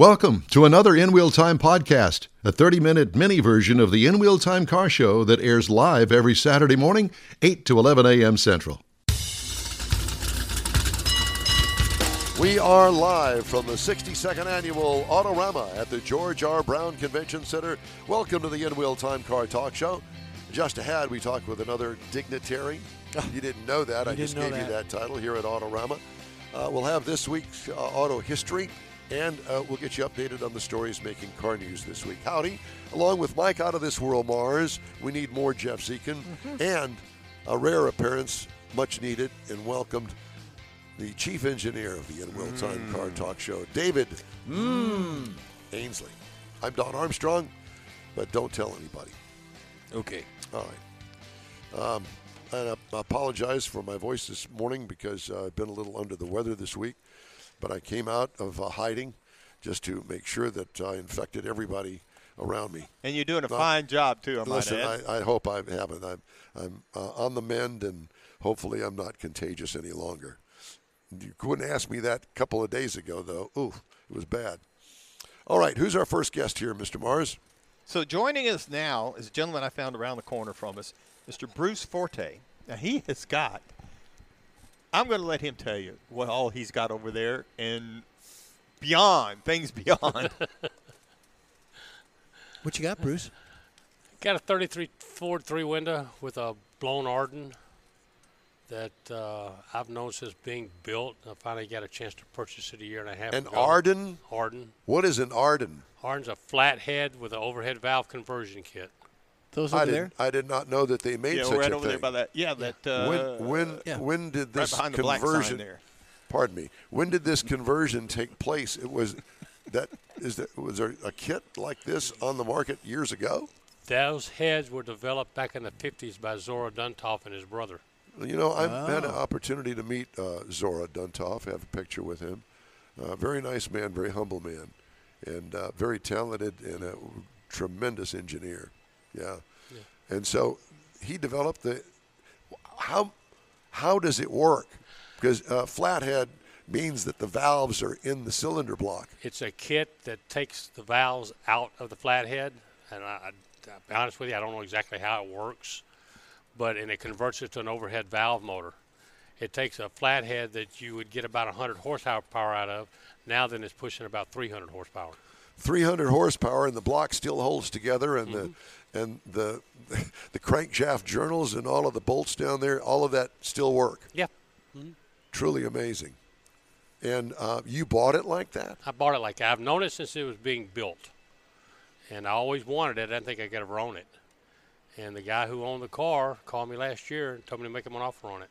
Welcome to another In Wheel Time podcast, a 30 minute mini version of the In Wheel Time car show that airs live every Saturday morning, 8 to 11 a.m. Central. We are live from the 62nd annual Autorama at the George R. Brown Convention Center. Welcome to the In Wheel Time Car Talk Show. Just ahead, we talk with another dignitary. You didn't know that. I just know gave you that. that title here at Autorama. Uh, we'll have this week's uh, auto history, and uh, we'll get you updated on the stories making car news this week. Howdy. Along with Mike Out of This World Mars, we need more Jeff Zekin, Mm-hmm. and a rare appearance, much needed, and welcomed the chief engineer of the In Wheel Time Mm. Car Talk Show, David Ainsley. I'm Don Armstrong, but don't tell anybody. Okay. All right. Um, and I apologize for my voice this morning because uh, I've been a little under the weather this week, but I came out of uh, hiding just to make sure that I infected everybody around me. And you're doing a No. fine job too. I might Listen. I, I hope I haven't. I'm, I'm uh, on the mend, and hopefully I'm not contagious any longer. You couldn't ask me that a couple of days ago, though. Ooh, it was bad. All right, who's our first guest here, Mr. Mars? So joining us now is a gentleman I found around the corner from us, Mr. Bruce Forte. Now he has got. I'm going to let him tell you what all he's got over there and beyond things beyond. What you got, Bruce? Got a 33 Ford three window with a blown Ardun that uh, I've known since being built. I finally got a chance to purchase it a year and a half An ago. Ardun? Ardun. What is an Ardun? Ardun's a flathead with an overhead valve conversion kit. Those I over did, there? I did not know that they made yeah, such right a over there by that. Yeah, that. Uh, when when yeah. when did right this behind the black conversion? sign there. Pardon me. When did this conversion take place? It was that is that was there a kit like this on the market years ago? Those heads were developed back in the 50s by Zora Duntov and his brother. You know, I've had an Oh. opportunity to meet uh, Zora Duntov. I have a picture with him. Uh, very nice man, very humble man, and uh, very talented and a tremendous engineer. Yeah. And so he developed the how how does it work? Because uh, flathead means that the valves are in the cylinder block. It's a kit that takes the valves out of the flathead, and I, I, I'll be honest with you, I don't know exactly how it works, but and it converts it to an overhead valve motor. It takes a flathead that you would get about 100 horsepower power out of. Now then, it's pushing about 300 horsepower. 300 horsepower, and the block still holds together, and Mm-hmm. the and the the crankshaft journals and all of the bolts down there, all of that still work. Yeah, Truly amazing. And uh, you bought it like that? I bought it like that. I've known it since it was being built, and I always wanted it. I didn't think I could ever own it. And the guy who owned the car called me last year and told me to make him an offer on it.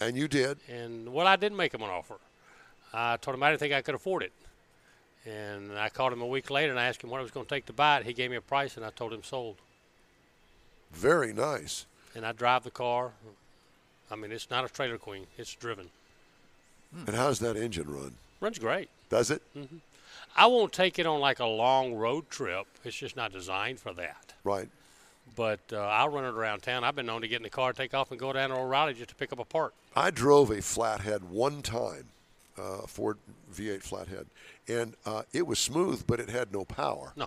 And you did. And well, I didn't make him an offer. I told him I didn't think I could afford it. And I called him a week later and I asked him what it was going to take to buy it. He gave me a price and I told him sold. Very nice. And I drive the car. I mean, it's not a trailer queen. It's driven. And how's that engine run? Runs great. Does it? I won't take it on like a long road trip. It's just not designed for that. Right. But uh, I'll run it around town. I've been known to get in the car, take off, and go down to O'Reilly just to pick up a part. I drove a flathead one time, uh, Ford V8 flathead, and uh, it was smooth, but it had no power. No,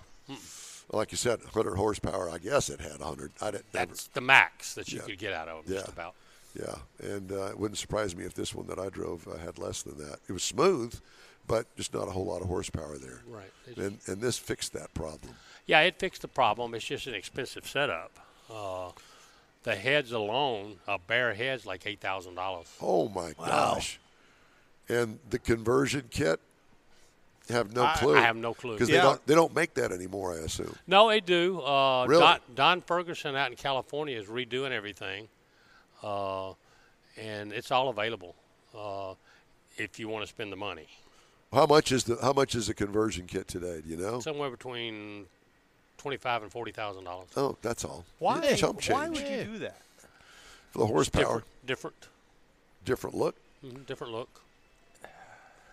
Like you said, 100 horsepower. I guess it had 100. I didn't. never- that's the max that you Yeah. could get out of it, just Yeah. about. Yeah, and uh, it wouldn't surprise me if this one that I drove uh, had less than that. It was smooth, but just not a whole lot of horsepower there. Right. It's- And and this fixed that problem. Yeah, it fixed the problem. It's just an expensive setup. Uh, the heads alone, a bare head's like eight thousand dollars. Oh my gosh! And the conversion kit, have no clue. I have no clue. because Yeah. they don't they don't make that anymore. I assume. No, they do. Uh, Really? Don, Don Ferguson out in California is redoing everything, uh, and it's all available uh, if you want to spend the money. How much is the how much is the conversion kit today? Do you know? Somewhere between twenty-five and forty thousand dollars. Oh, that's all. Why? Chump Why would you do that? for the horsepower. Different, different, Different look. mhm, different look.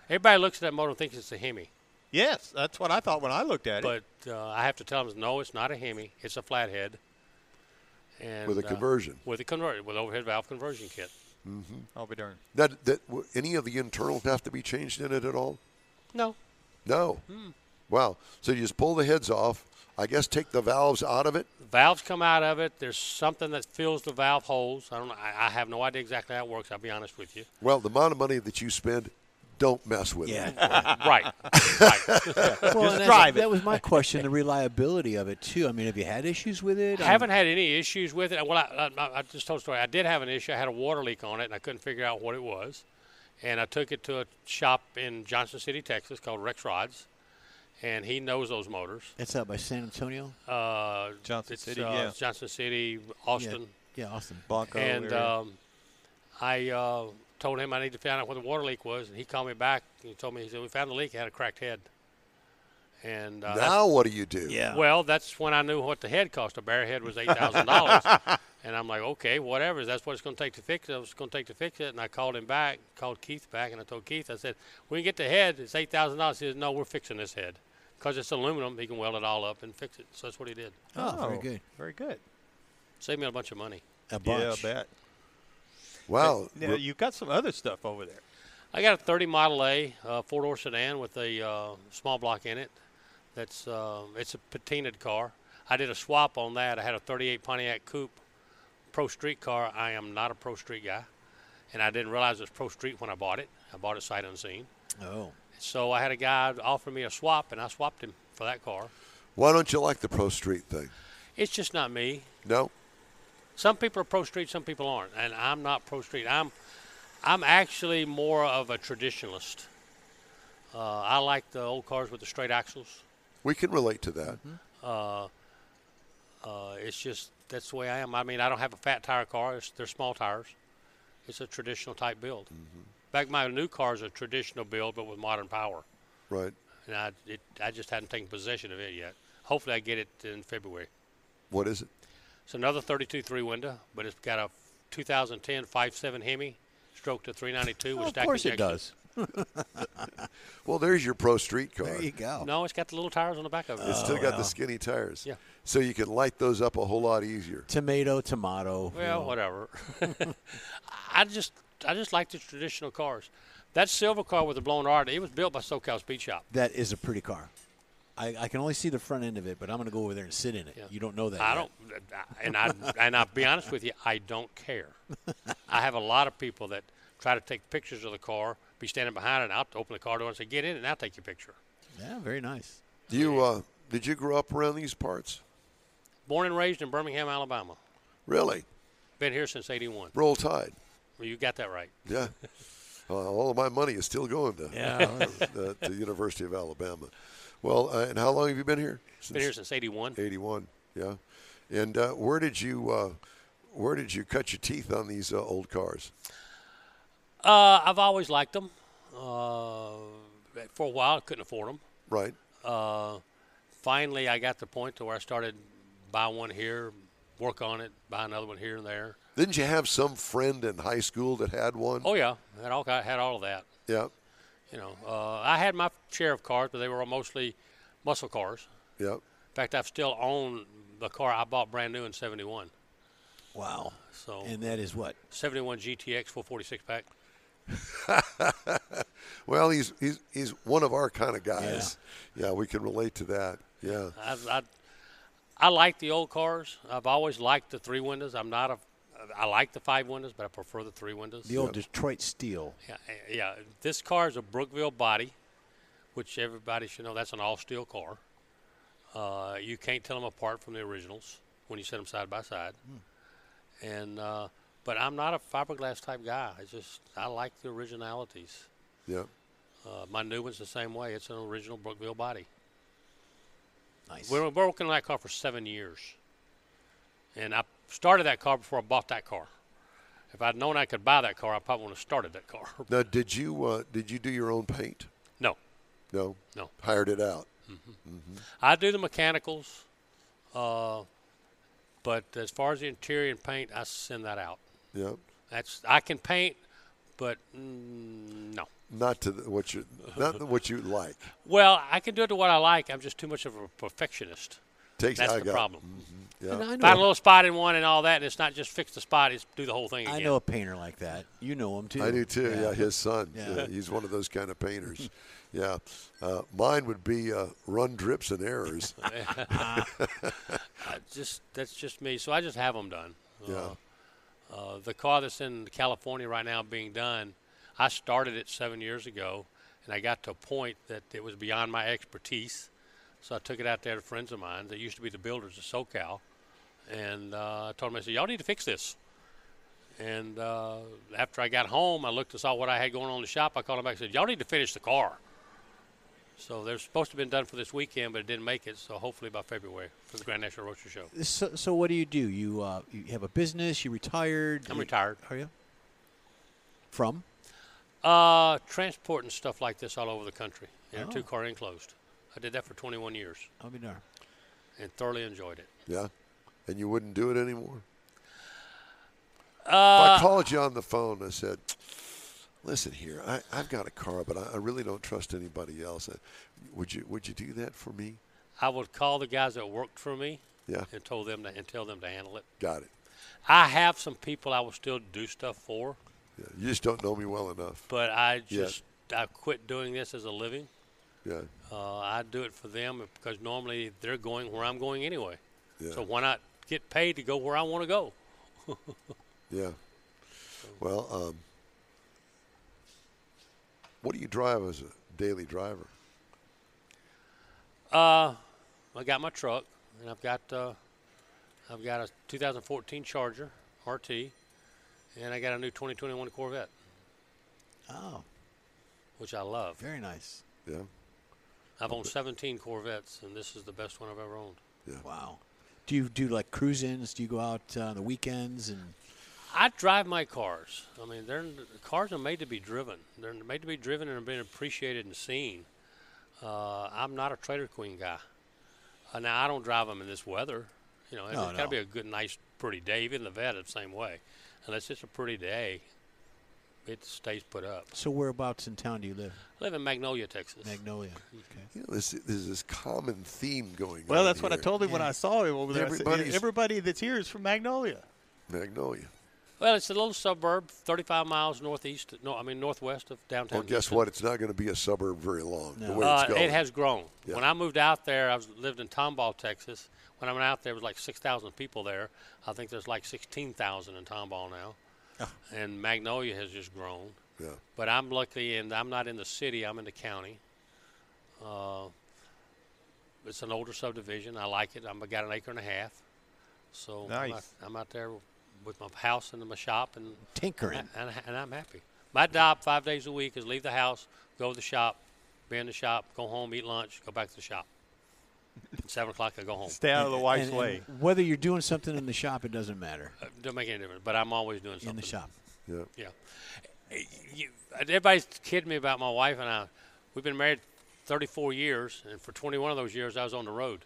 Everybody looks at that motor and thinks it's a Hemi. Yes, that's what I thought when I looked at it. But uh, I have to tell them, no, it's not a Hemi. It's a flathead. And, With a uh, conversion. with a conversion, with overhead valve conversion kit. I'll be darned. That that w- any of the internals have to be changed in it at all? No, No. Wow. So you just pull the heads off. I guess take the valves out of it. valves come out of it. There's something that fills the valve holes. I don't know. I, I have no idea exactly how it works. I'll be honest with you. Well, the amount of money that you spend, don't mess with Yeah. it. right. right. well, and that's- drive it. That was my question, the reliability of it, too. I mean, have you had issues with it? I haven't had any issues with it. Well, I, I, I just told a story. I did have an issue. I had a water leak on it, and I couldn't figure out what it was. And I took it to a shop in Johnson City, Texas, called Rex Rods, and he knows those motors. That's out by San Antonio? Uh, Johnson it's, City, uh, yeah. Johnson City, Austin, Yeah, yeah Austin. Blanco. and um, I uh, told him I need to find out what the water leak was, and he called me back. And he told me he said we found the leak. It had a cracked head. And uh, now what do you do? Yeah. well, that's when I knew what the head cost. A bare head was eight thousand dollars, and I'm like, okay, whatever. That's what it's going to take to fix it. It's going to take to fix it. And I called him back, called Keith back, and I told Keith, I said, we can get the head. It's eight thousand dollars. He said, no, we're fixing this head because it's aluminum. He can weld it all up and fix it. So that's what he did. Oh, very good. Very good. Saved me a bunch of money. A bunch. Yeah, I bet. Wow. Now, you've got some other stuff over there. I got a 30 Model A uh, four door sedan with a uh, small block in it. That's uh, it's a patinaed car. I did a swap on that. I had a 38 Pontiac Coupe Pro Street car. I am not a Pro Street guy, and I didn't realize it was Pro Street when I bought it. I bought it sight unseen. Oh. So I had a guy offer me a swap, and I swapped him for that car. Why don't you like the Pro Street thing? It's just not me. No. Some people are pro street, some people aren't, and I'm not pro street. I'm, I'm actually more of a traditionalist. Uh, I like the old cars with the straight axles. We can relate to that. Uh, uh, it's just that's the way I am. I mean, I don't have a fat tire car. It's, they're small tires. It's a traditional type build. In fact, my new car is a traditional build, but with modern power. Right. And I, it, I just hadn't taken possession of it yet. Hopefully, I get it in February. What is it? It's another 32 three window, but it's got a 2010 5.7 Hemi, stroke to 392 with of stack course it does. Well, there's your Pro Street car. There you go. No, it's got the little tires on the back of it. It's still oh, got the skinny tires. Yeah. So you can light those up a whole lot easier. Tomato, tomato. well, know. whatever. I just I just like the traditional cars. That silver car with the blown art, it was built by SoCal Speed Shop. That is a pretty car. I, I can only see the front end of it, but I'm going to go over there and sit in it. Yeah. You don't know that. I yet. don't, and I and I'll be honest with you, I don't care. I have a lot of people that try to take pictures of the car, be standing behind it, and I'll open the car door and say, "Get in, and I'll take your picture." Yeah, very nice. Do you uh, did you grow up around these parts? Born and raised in Birmingham, Alabama. Really? Been here since '81. Roll Tide. Well, you got that right. Yeah. Uh, all of my money is still going to Yeah. uh, to University of Alabama. Well, uh, and how long have you been here? Been here since '81. 81. Yeah. And uh, where did you uh, where did you cut your teeth on these uh, old cars? Uh, I've always liked them. Uh, for a while, I couldn't afford them. Right. Uh, finally, I got to the point to where I started buy one here, work on it, buy another one here and there. Didn't you have some friend in high school that had one? Oh yeah, had all had all of that. Yeah. You know, uh, I had my share of cars, but they were mostly muscle cars. Yeah. In fact, I've still owned the car I bought brand new in '71. Wow. So And that is what? '71 GTX 446 pack. Well, he's he's he's one of our kind of guys. Yeah. we can relate to that. Yeah. I, I, I like the old cars. I've always liked the three windows. I'm not a. I like the five windows, but I prefer the three windows. The old Detroit steel. Yeah, yeah. This car is a Brookville body, which everybody should know. That's an all-steel car. Uh, you can't tell them apart from the originals when you set them side by side. And uh, but I'm not a fiberglass type guy. I just I like the originalities. Yeah. Uh, my new one's the same way. It's an original Brookville body. Nice. We were working on that car for seven years, and I started that car before I bought that car. If I'd known I could buy that car, I probably wouldn't have started that car. Now, did you uh, did you do your own paint? no, No. no. Hired it out. I do the mechanicals, uh, but as far as the interior and paint, I send that out. Yeah. That's I can paint, but mm, no. Not to the, what you not what you like. Well, I can do it to what I like. I'm just too much of a perfectionist. Takes That's I the problem. Yeah. And I Find know, a little spot in one and all that, and it's not just fix the spot; it's do the whole thing again. I know a painter like that. You know him too. I do too. Yeah, his son. Yeah. Yeah, he's one of those kind of painters. yeah, uh, mine would be uh, run drips and errors. I just that's just me. So I just have them done. Yeah. Uh, uh, the car that's in California right now being done, I started it seven years ago, and I got to a point that it was beyond my expertise. So I took it out there to friends of mine that used to be the builders of SoCal, and uh, I told him, I said, y'all need to fix this. And uh, after I got home, I looked and saw what I had going on in the shop. I called him back and said, y'all need to finish the car. So they're supposed to have been done for this weekend, but it didn't make it. So hopefully by February for the Grand National Roadster Show. So, so what do you do? You uh, you have a business? You retired? I'm You- retired. Are you? From? Uh, transporting stuff like this all over the country in Oh. a two-car enclosed. I did that for 21 years I'll be darned. and thoroughly enjoyed it. yeah, and you wouldn't do it anymore. if Uh, I called you on the phone, and I said, "Listen here, I, I've got a car, but I, I really don't trust anybody else. Uh, Would you Would you do that for me?" I would call the guys that worked for me Yeah, and told them to, and tell them to handle it. got it. I have some people I will still do stuff for, Yeah, you just don't know me well enough. but I Yeah. just I quit doing this as a living. Yeah, Uh, I do it for them because normally they're going where I'm going anyway. yeah, So why not get paid to go where I want to go? yeah. Well, um, what do you drive as a daily driver? Uh, I got my truck, and I've got uh, I've got a 2014 Charger RT, and I got a new 2021 Corvette, Oh, which I love. very nice. Yeah, I've owned 17 Corvettes, and this is the best one I've ever owned. Yeah. Wow. Do you do like cruise-ins? Do you go out uh, on the weekends and? I drive my cars. I mean, they're the cars are made to be driven. They're made to be driven and are being appreciated and seen. Uh, I'm not a Trailer Queen guy. Uh, now I don't drive them in this weather. You know, No, it's got to be a good, nice, pretty day. Even the vet, the same way. Unless it's a pretty day, it stays put up. So whereabouts in town do you live? I live in Magnolia, Texas. Magnolia. Okay. you know, this there's this common theme going on. Well, that's what I told him when I saw him over there. I said, Everybody that's here is from Magnolia. Magnolia. well, it's a little suburb, 35 miles northeast. No, I mean northwest of downtown. Well, guess Houston. what? It's not going to be a suburb very long. The No. way Uh, it's going. it has grown. Yeah. When I moved out there, I was lived in Tomball, Texas. When I went out there, it was like 6,000 people there. I think there's like 16,000 in Tomball now. Oh. And Magnolia has just grown. Yeah. But I'm lucky, and I'm not in the city. I'm in the county. Uh, it's an older subdivision. I like it. I'm got an acre and a half. So I'm, out, I'm out there with my house and my shop, and Tinkering. and, and I'm happy. My job five days a week is leave the house, go to the shop, be in the shop, go home, eat lunch, go back to the shop. Seven o'clock, I go home. Stay out of the wife's And- and way. whether you're doing something in the shop, it doesn't matter. Uh, Don't make any difference, but I'm always doing something In the shop. Yeah. Yeah. You, everybody's kidding me about my wife and I. We've been married 34 years, and for 21 of those years, I was on the road.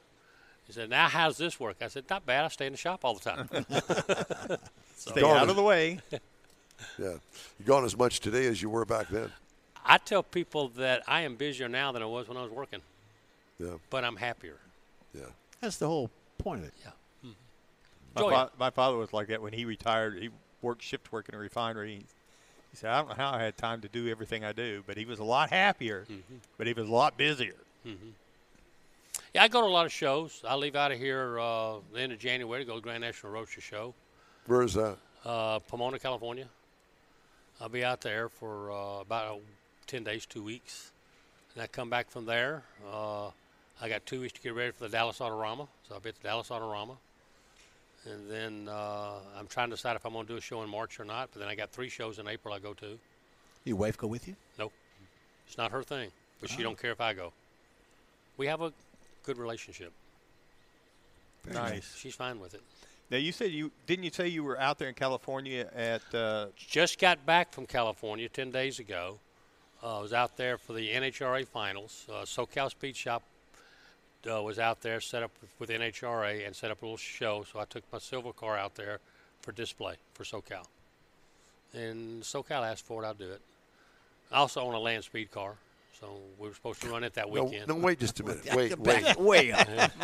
He said, "Now, how's this work?" I said, "Not bad. I stay in the shop all the time." Stay out of the way. Yeah. You're gone as much today as you were back then. I tell people that I am busier now than I was when I was working, Yeah. but I'm happier. Yeah. That's the whole point of it. My, Enjoy fa- my father was like that when he retired. He worked shift work in a refinery. He, he said, "I don't know how I had time to do everything I do, but he was a lot happier, Mm-hmm. but he was a lot busier." Yeah, I go to a lot of shows. I leave out of here uh, the end of January to go to the Grand National Roadster Show, Where is that? uh, Pomona, California. I'll be out there for uh, about uh, 10 days, two weeks. And I come back from there. Uh, I got two weeks to get ready for the Dallas Autorama, so I'll be at the Dallas Autorama. And then uh, I'm trying to decide if I'm going to do a show in March or not. But then I got three shows in April I go to. Your wife go with you? Nope, it's not her thing, but she don't care if I go. We have a good relationship. nice. She's fine with it. Now you said you didn't you say you were out there in California at uh, just got back from California 10 days ago. Uh, I was out there for the NHRA finals. Uh, SoCal Speed Shop uh, was out there, set up with NHRA, and set up a little show. So I took my silver car out there for display for SoCal. And SoCal asked for it, I'll do it. I also own a land speed car, so we were supposed to run it that No, weekend. no, wait just a minute. Wait, Back wait. way up.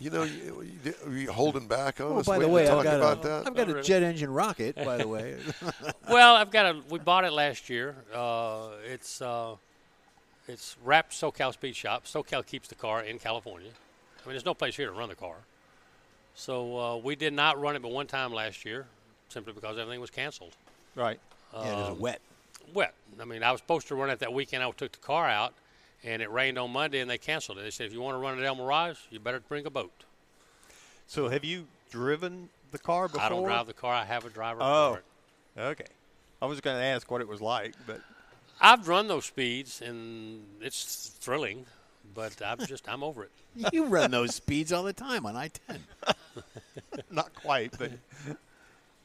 You know, you, you, are you holding back on Oh, Oh, us? by the waiting way, to I've got, about a, that. have got a jet engine rocket, by the way. well, I've got a. We bought it last year. Uh, it's uh, it's wrapped SoCal Speed Shop. SoCal keeps the car in California. I mean, there's no place here to run the car. So uh, we did not run it but one time last year, simply because everything was canceled. Right. yeah, it was wet. Wet. I mean, I was supposed to run it that weekend. I took the car out, and it rained on Monday, and they canceled it. They said, if you want to run it at El Mirage, you better bring a boat. So have you driven the car before? I don't drive the car. I have a driver Oh. for it. Okay. I was going to ask what it was like, but I've run those speeds, and it's thrilling, but I'm just I'm over it. You run those speeds all the time on I-10. not quite. But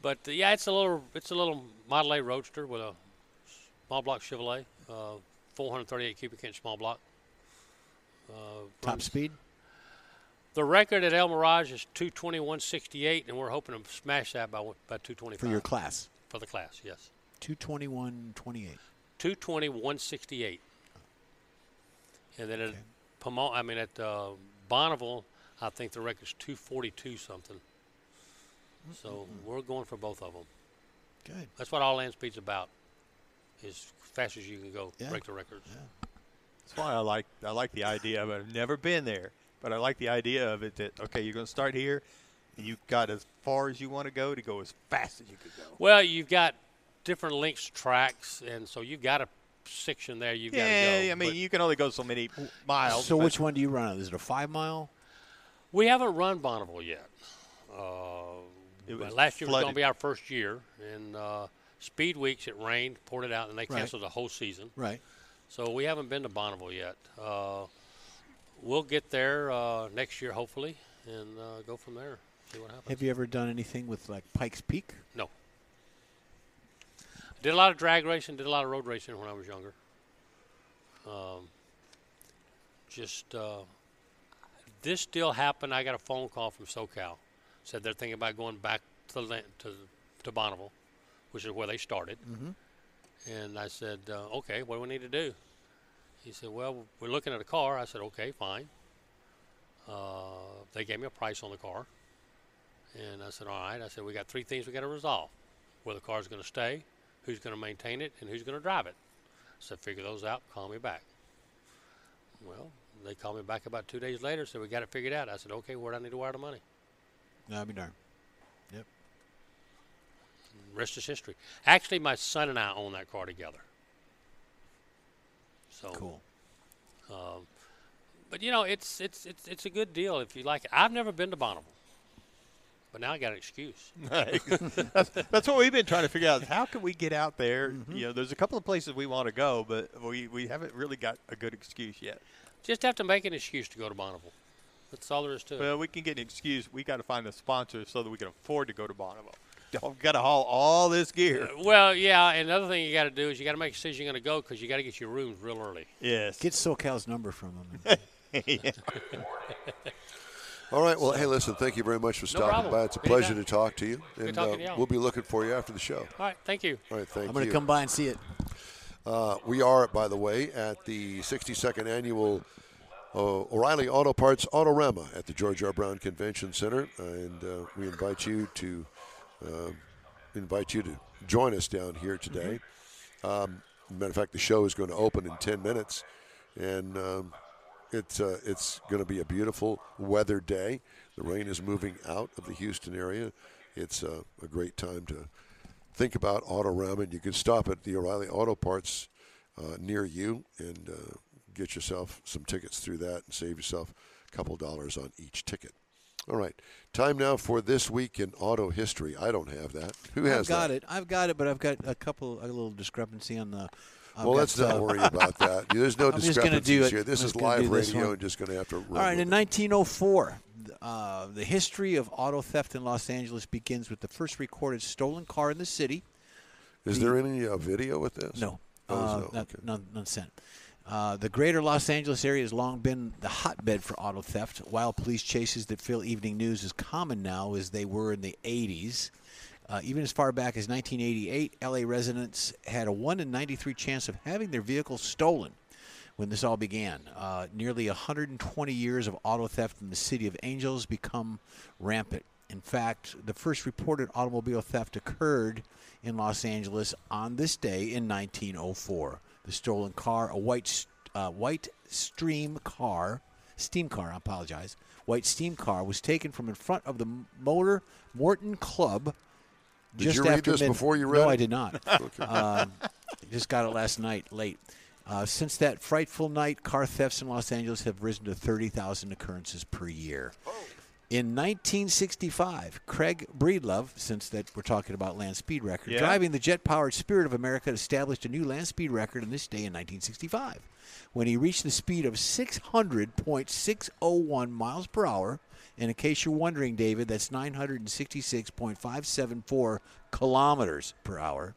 But uh, yeah, it's a little it's a little Model A Roadster with a small block Chevrolet, uh, 438 cubic inch small block. Uh, Top runs- speed? The record at El Mirage is 221.68, and we're hoping to smash that by one- by 225 For your class. for the class. Yes, 221.28. 221.68. And then at Okay. Pomona, I mean at uh, Bonneville, I think the record's 242 something. So we're going for both of them. Good. That's what all land speed's about. As fast as you can go, Yeah. break the records. that's why I like I like the idea of it. I've never been there, but I like the idea of it. That okay, you're going to start here, and you've got as far as you want to go to go as fast as you could go. Well, you've got different links tracks, and so you've got a section there you've got to Yeah, go. I mean But you can only go so many miles. So which one do you run? Is it a five mile? we haven't run Bonneville yet. Uh, It was last year was going to be our first year, and uh, Speed Weeks it rained, poured it out, and they Right. canceled the whole season. Right. So we haven't been to Bonneville yet. Uh, we'll get there uh, next year, hopefully, and uh, go from there. See what happens. Have you ever done anything with like Pikes Peak? No. Did a lot of drag racing, did a lot of road racing when I was younger. Um, just uh, this still happened. I got a phone call from SoCal. Said they're thinking about going back to the, to to Bonneville, which is where they started. Mm-hmm. And I said, uh, okay, what do we need to do? He said, well, we're looking at a car. I said, okay, fine. Uh, they gave me a price on the car. And I said, all right. I said, we got three things we got to resolve where the car's going to stay, who's going to maintain it, and who's going to drive it. So figure those out, call me back. Well, they called me back about two days later, said, we got it figured out. I said, okay, where do I need to wire the money? I'll be darned. Yep. Rest is history. Actually, my son and I own that car together. So Cool. Um, but you know, it's it's it's it's a good deal if you like it. I've never been to Bonneville, but now I got an excuse. that's, that's what we've been trying to figure out. is How can we get out there? Mm-hmm. You know, there's a couple of places we want to go, but we, we haven't really got a good excuse yet. Just have to make an excuse to go to Bonneville. That's all there is to it. Well, we can get an excuse. We got to find a sponsor so that we can afford to go to Bonneville. We've got to haul all this gear. Uh, well, yeah, another thing you got to do is you got to make a decision you're going to go because you got to get your rooms real early. Yes. Get SoCal's number from them. All right. Well, hey, listen. Thank you very much for stopping problem. by. It's a Anytime. pleasure to talk to you, and talking uh, to y'all. we'll be looking for you after the show. All right, thank you. All right. Thank you. I'm going to come by and see it. Uh, we are, by the way, at the 62nd annual uh, O'Reilly Auto Parts Autorama at the George R. Brown Convention Center, and uh, we invite you to um invite you to join us down here today. Um, matter of fact, the show is going to open in 10 minutes, and um, it's uh, it's going to be a beautiful weather day. The rain is moving out of the Houston area. It's uh, a great time to think about Autorama, and you can stop at the O'Reilly Auto Parts uh, near you and uh, get yourself some tickets through that and save yourself a couple dollars on each ticket. All right, time now for this week in auto history. I don't have that. Who has I've got that? it. I've got it, but I've got a couple, a little discrepancy on the. I've well, let's not worry about that. There's no I'm gonna do discrepancies here. This I'm is live radio. and just going to have to. All right, in 1904, uh, the history of auto theft in Los Angeles begins with the first recorded stolen car in the city. is there any uh, video with this? No, Oh, uh, so, not- okay. none, none sent. Uh, the greater Los Angeles area has long been the hotbed for auto theft. While police chases that fill evening news is common now as they were in the 80s. Uh, even as far back as 1988, LA residents had a 1 in 93 chance of having their vehicle stolen. when this all began. Uh, nearly 120 years of auto theft in the city of Angels become rampant. In fact, the first reported automobile theft occurred in Los Angeles on this day in 1904. The stolen car, a white uh, white stream car, steam car, I apologize, white steam car, was taken from in front of the Motor Morton Club. Did just you read after this before you read No, it? I did not. um, just got it last night, late. Uh, since that frightful night, car thefts in Los Angeles have risen to 30,000 occurrences per year. In 1965, Craig Breedlove, since that we're talking about land speed record, Yeah. driving the jet-powered Spirit of America, established a new land speed record on this day in 1965, when he reached the speed of 600.601 miles per hour. And in case you're wondering, David, that's 966.574 kilometers per hour.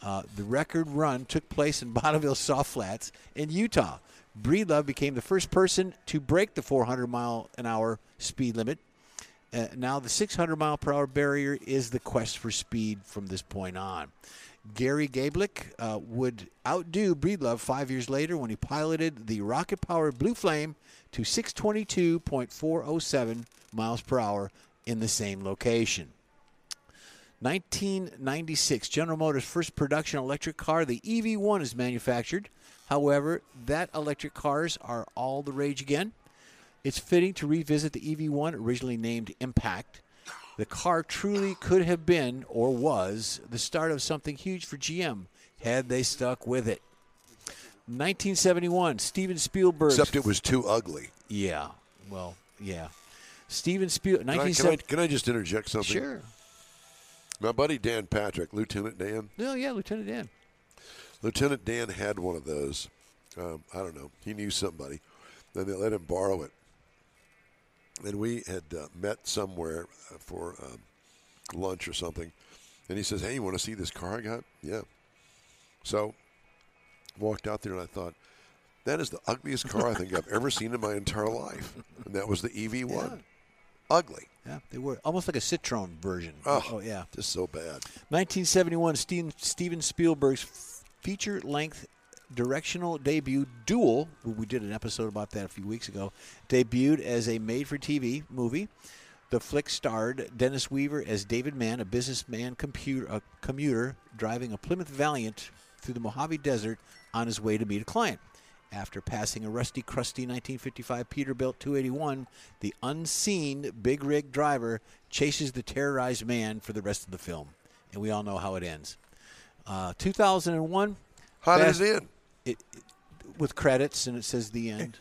Uh, the record run took place in Bonneville Salt Flats in Utah. Breedlove became the first person to break the 400 mile an hour speed limit. Uh, now the 600 mile per hour barrier is the quest for speed from this point on. Gary Gabelich uh, would outdo Breedlove five years later when he piloted the rocket powered Blue Flame to 622.407 miles per hour in the same location. 1996, General Motors' first production electric car, the EV1, is manufactured. However, that electric cars are all the rage again. It's fitting to revisit the EV1, originally named Impact. The car truly could have been, or was, the start of something huge for GM had they stuck with it. 1971, Steven Spielberg. Except it was too ugly. Yeah, well, yeah. Steven Spielberg. Can I, can, I, 1970. can I just interject something? Sure. My buddy Dan Patrick, Lieutenant Dan, No, yeah, Lieutenant Dan. Lieutenant Dan had one of those. Um, I don't know. He knew somebody. Then they let him borrow it. And we had uh, met somewhere uh, for um, lunch or something. And he says, Hey, you want to see this car I got? Yeah. So walked out there and I thought, that is the ugliest car I think I've ever seen in my entire life. And that was the EV1. Yeah. Ugly. Yeah, they were almost like a Citroen version. Oh, yeah. Just so bad. 1971, Steven, Steven Spielberg's feature length directional debut, Duel, we did an episode about that a few weeks ago, debuted as a made for TV movie. The flick starred Dennis Weaver as David Mann, a businessman computer, a commuter driving a Plymouth Valiant through the Mojave Desert on his way to meet a client. After passing a rusty, crusty 1955 Peterbilt 281, the unseen big rig driver chases the terrorized man for the rest of the film. And we all know how it ends. Uh, 2001. How Fast- it end? It, it- with credits, and it says the end.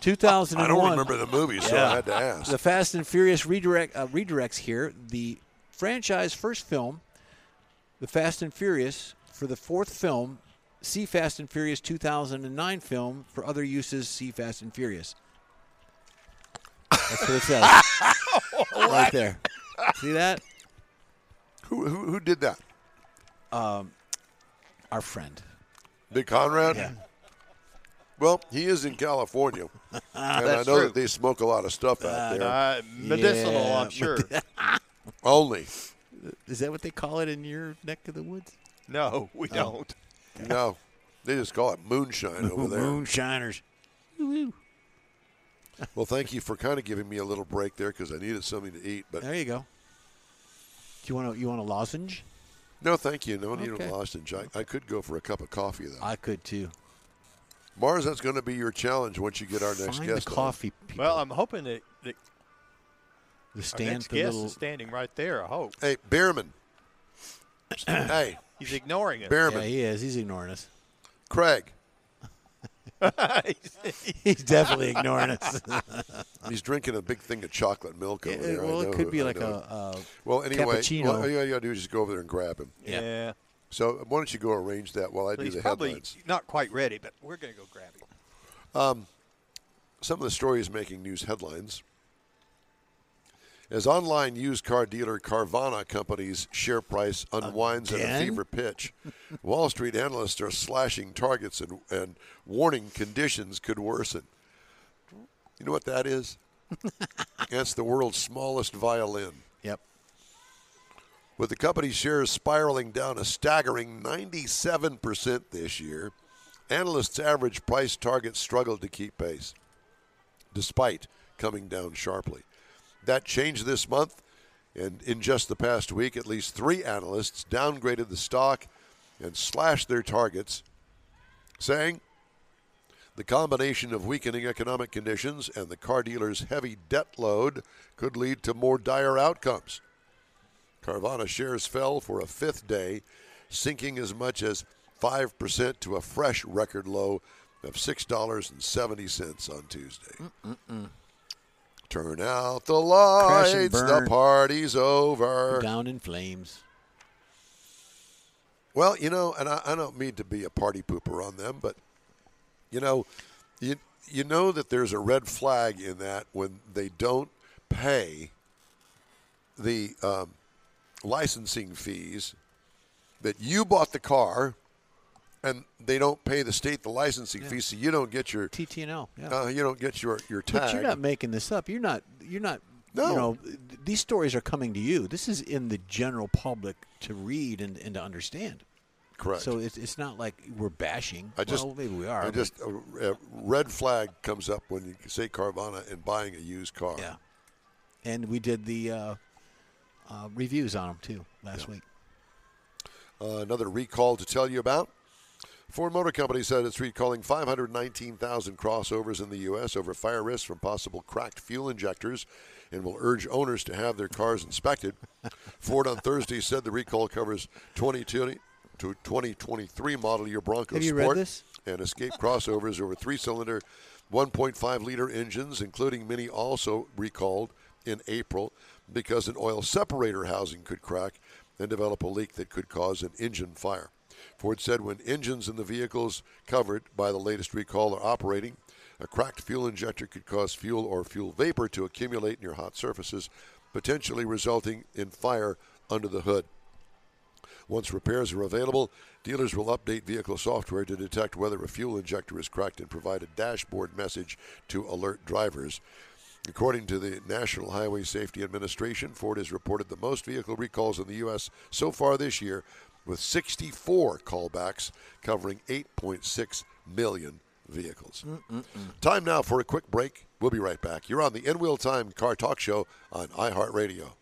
2001. I don't remember the movie, so I had to ask. The Fast and Furious redirect uh, redirects here. The franchise first film, The Fast and Furious, for the fourth film, see Fast and Furious 2009 film. For other uses, see Fast and Furious. That's what it says. right there. See that? Who, who, who did that? Um, Our friend. Big Conrad? Yeah. Well, he is in California. and I know true. that they smoke a lot of stuff out there. Uh, medicinal, Yeah, I'm sure. Only. Is that what they call it in your neck of the woods? no, we don't. No. They just call it moonshine over there. Moonshiners. Well, thank you for kind of giving me a little break there because I needed something to eat. But There you go. Do you want to? You want a lozenge? No, thank you. No need Okay. of lozenge. I, I could go for a cup of coffee, though. I could too. Mars, that's going to be your challenge once you get our next Find guest. the coffee people. Well, I'm hoping that, that the our stand, next the guest little. is standing right there. I hope Hey, Behrman. hey, he's ignoring us. Behrman. Yeah, he is. He's ignoring us. Craig. He's definitely ignoring us. He's drinking a big thing of chocolate milk over there. I well, it could be I like a, a Well, anyway, cappuccino. well, all you got to do is just go over there and grab him. Yeah. yeah. So why don't you go arrange that while I So do he's the probably headlines? not quite ready, but we're going to go grab him. Um, some of the stories making news headlines. As online used car dealer Carvana Company's share price unwinds at a fever pitch, Wall Street analysts are slashing targets and, and warning conditions could worsen. You know what that is? That's the world's smallest violin. Yep. With the company's shares spiraling down a staggering 97% this year, analysts' average price targets struggled to keep pace, despite coming down sharply. That changed this month, and in just the past week, at least three analysts downgraded the stock and slashed their targets, saying the combination of weakening economic conditions and the car dealer's heavy debt load could lead to more dire outcomes. Carvana shares fell for a fifth day, sinking as much as 5% to a fresh record low of $6.70 on Tuesday. Mm-mm-mm. Turn out the lights, the party's over. Down in flames. Well, you know, and I, I don't mean to be a party pooper on them, but you know, you you know that there's a red flag in that when they don't pay the um, licensing fees that you bought the car and they don't pay the state the licensing yeah. fee, so you don't get your TTNL. Yeah. Uh, you don't get your your tag. But you're not making this up. You're not. You're not. No. You know, these stories are coming to you. This is in the general public to read and, and to understand. Correct. So it's, it's not like we're bashing. I just well, maybe we are. I just a, a red flag comes up when you say Carvana and buying a used car. Yeah. And we did the uh, uh, reviews on them too last yeah. week. Uh, another recall to tell you about. Ford Motor Company said it's recalling 519,000 crossovers in the U.S. over fire risks from possible cracked fuel injectors and will urge owners to have their cars inspected. Ford on Thursday said the recall covers 2020 to 2023 model year Bronco have Sport and Escape crossovers over three cylinder 1.5 liter engines, including Mini, also recalled in April because an oil separator housing could crack and develop a leak that could cause an engine fire. Ford said when engines in the vehicles covered by the latest recall are operating, a cracked fuel injector could cause fuel or fuel vapor to accumulate near hot surfaces, potentially resulting in fire under the hood. Once repairs are available, dealers will update vehicle software to detect whether a fuel injector is cracked and provide a dashboard message to alert drivers. According to the National Highway Safety Administration, Ford has reported the most vehicle recalls in the U.S. so far this year, with 64 callbacks covering 8.6 million vehicles. Mm-mm-mm. Time now for a quick break. We'll be right back. You're on the In Wheel Time Car Talk Show on iHeartRadio.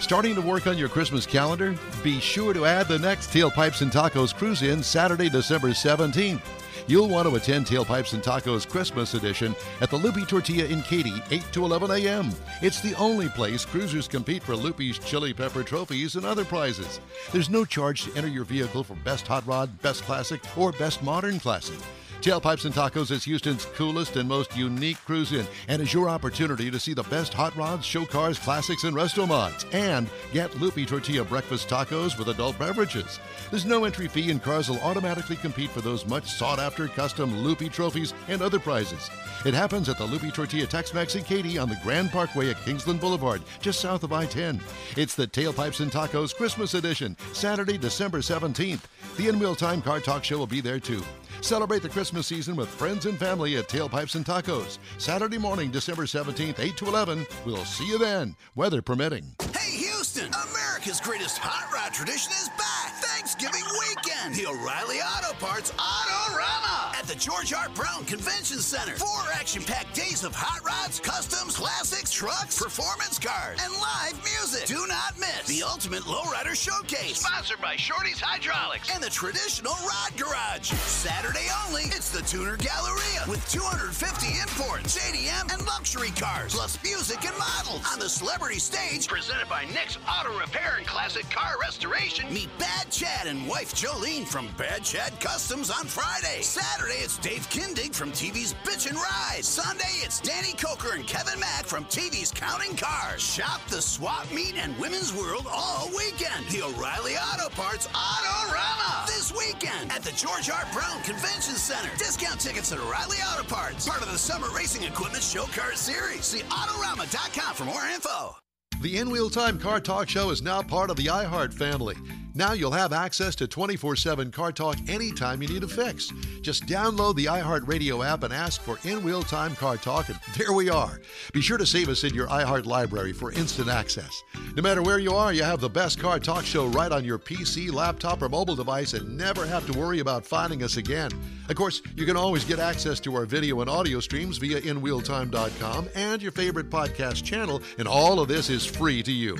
Starting to work on your Christmas calendar? Be sure to add the next Tailpipes and Tacos Cruise In Saturday, December 17th. You'll want to attend Tailpipes and Tacos Christmas edition at the Loopy Tortilla in Katy, 8 to 11 a.m. It's the only place cruisers compete for Loopy's chili pepper trophies and other prizes. There's no charge to enter your vehicle for Best Hot Rod, Best Classic, or Best Modern Classic. Tailpipes and Tacos is Houston's coolest and most unique cruise in and is your opportunity to see the best hot rods, show cars, classics, and mods. And get Loopy Tortilla breakfast tacos with adult beverages. There's no entry fee, and cars will automatically compete for those much sought after custom Loopy trophies and other prizes. It happens at the Loopy Tortilla Tex Mex in Katy on the Grand Parkway at Kingsland Boulevard, just south of I 10. It's the Tailpipes and Tacos Christmas Edition, Saturday, December 17th. The In Wheel Time Car Talk Show will be there too. Celebrate the Christmas season with friends and family at Tailpipes and Tacos. Saturday morning, December 17th, 8 to 11. We'll see you then, weather permitting. Hey, Houston! America's greatest hot rod tradition is back. Thanksgiving weekend. The O'Reilly Auto Parts Autorama at the George R. Brown Convention Center. Four action-packed days of hot rods, customs, classics, trucks, performance cars, and live music. Do not miss the Ultimate Lowrider Showcase, sponsored by Shorty's Hydraulics and the Traditional Rod Garage. Saturday only, it's the Tuner Galleria with 250 imports, JDM, and luxury cars, plus music and models on the celebrity stage presented by Nick's Auto Repair and Classic Car Restoration. Meet Bad Chad and wife Jolene from Bad Chad Customs on Friday. Saturday, it's Dave Kindig from TV's Bitchin' Ride. Sunday, it's Danny Koker and Kevin Mack from TV's Counting Cars. Shop the swap meet and women's world all weekend. The O'Reilly Auto Parts Autorama this weekend at the George R. Brown Convention Center. Discount tickets at O'Reilly Auto Parts, part of the Summit Racing Equipment Show Car Series. See Autorama.com for more info. The In Wheel Time Car Talk Show is now part of the iHeart family. Now you'll have access to 24 7 Car Talk anytime you need a fix. Just download the iHeartRadio app and ask for In Wheel Time Car Talk, and there we are. Be sure to save us in your iHeart library for instant access. No matter where you are, you have the best Car Talk show right on your PC, laptop, or mobile device and never have to worry about finding us again. Of course, you can always get access to our video and audio streams via InWheelTime.com and your favorite podcast channel, and all of this is free to you.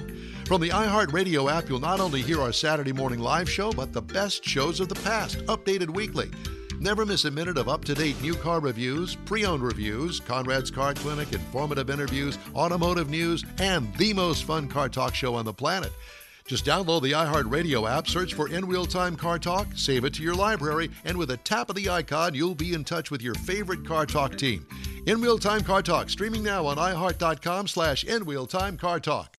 From the iHeartRadio app, you'll not only hear our Saturday morning live show, but the best shows of the past, updated weekly. Never miss a minute of up to date new car reviews, pre owned reviews, Conrad's Car Clinic, informative interviews, automotive news, and the most fun car talk show on the planet. Just download the iHeartRadio app, search for In Wheel Time Car Talk, save it to your library, and with a tap of the icon, you'll be in touch with your favorite Car Talk team. In Wheel Time Car Talk, streaming now on iHeart.com slash In Wheel Time Car Talk.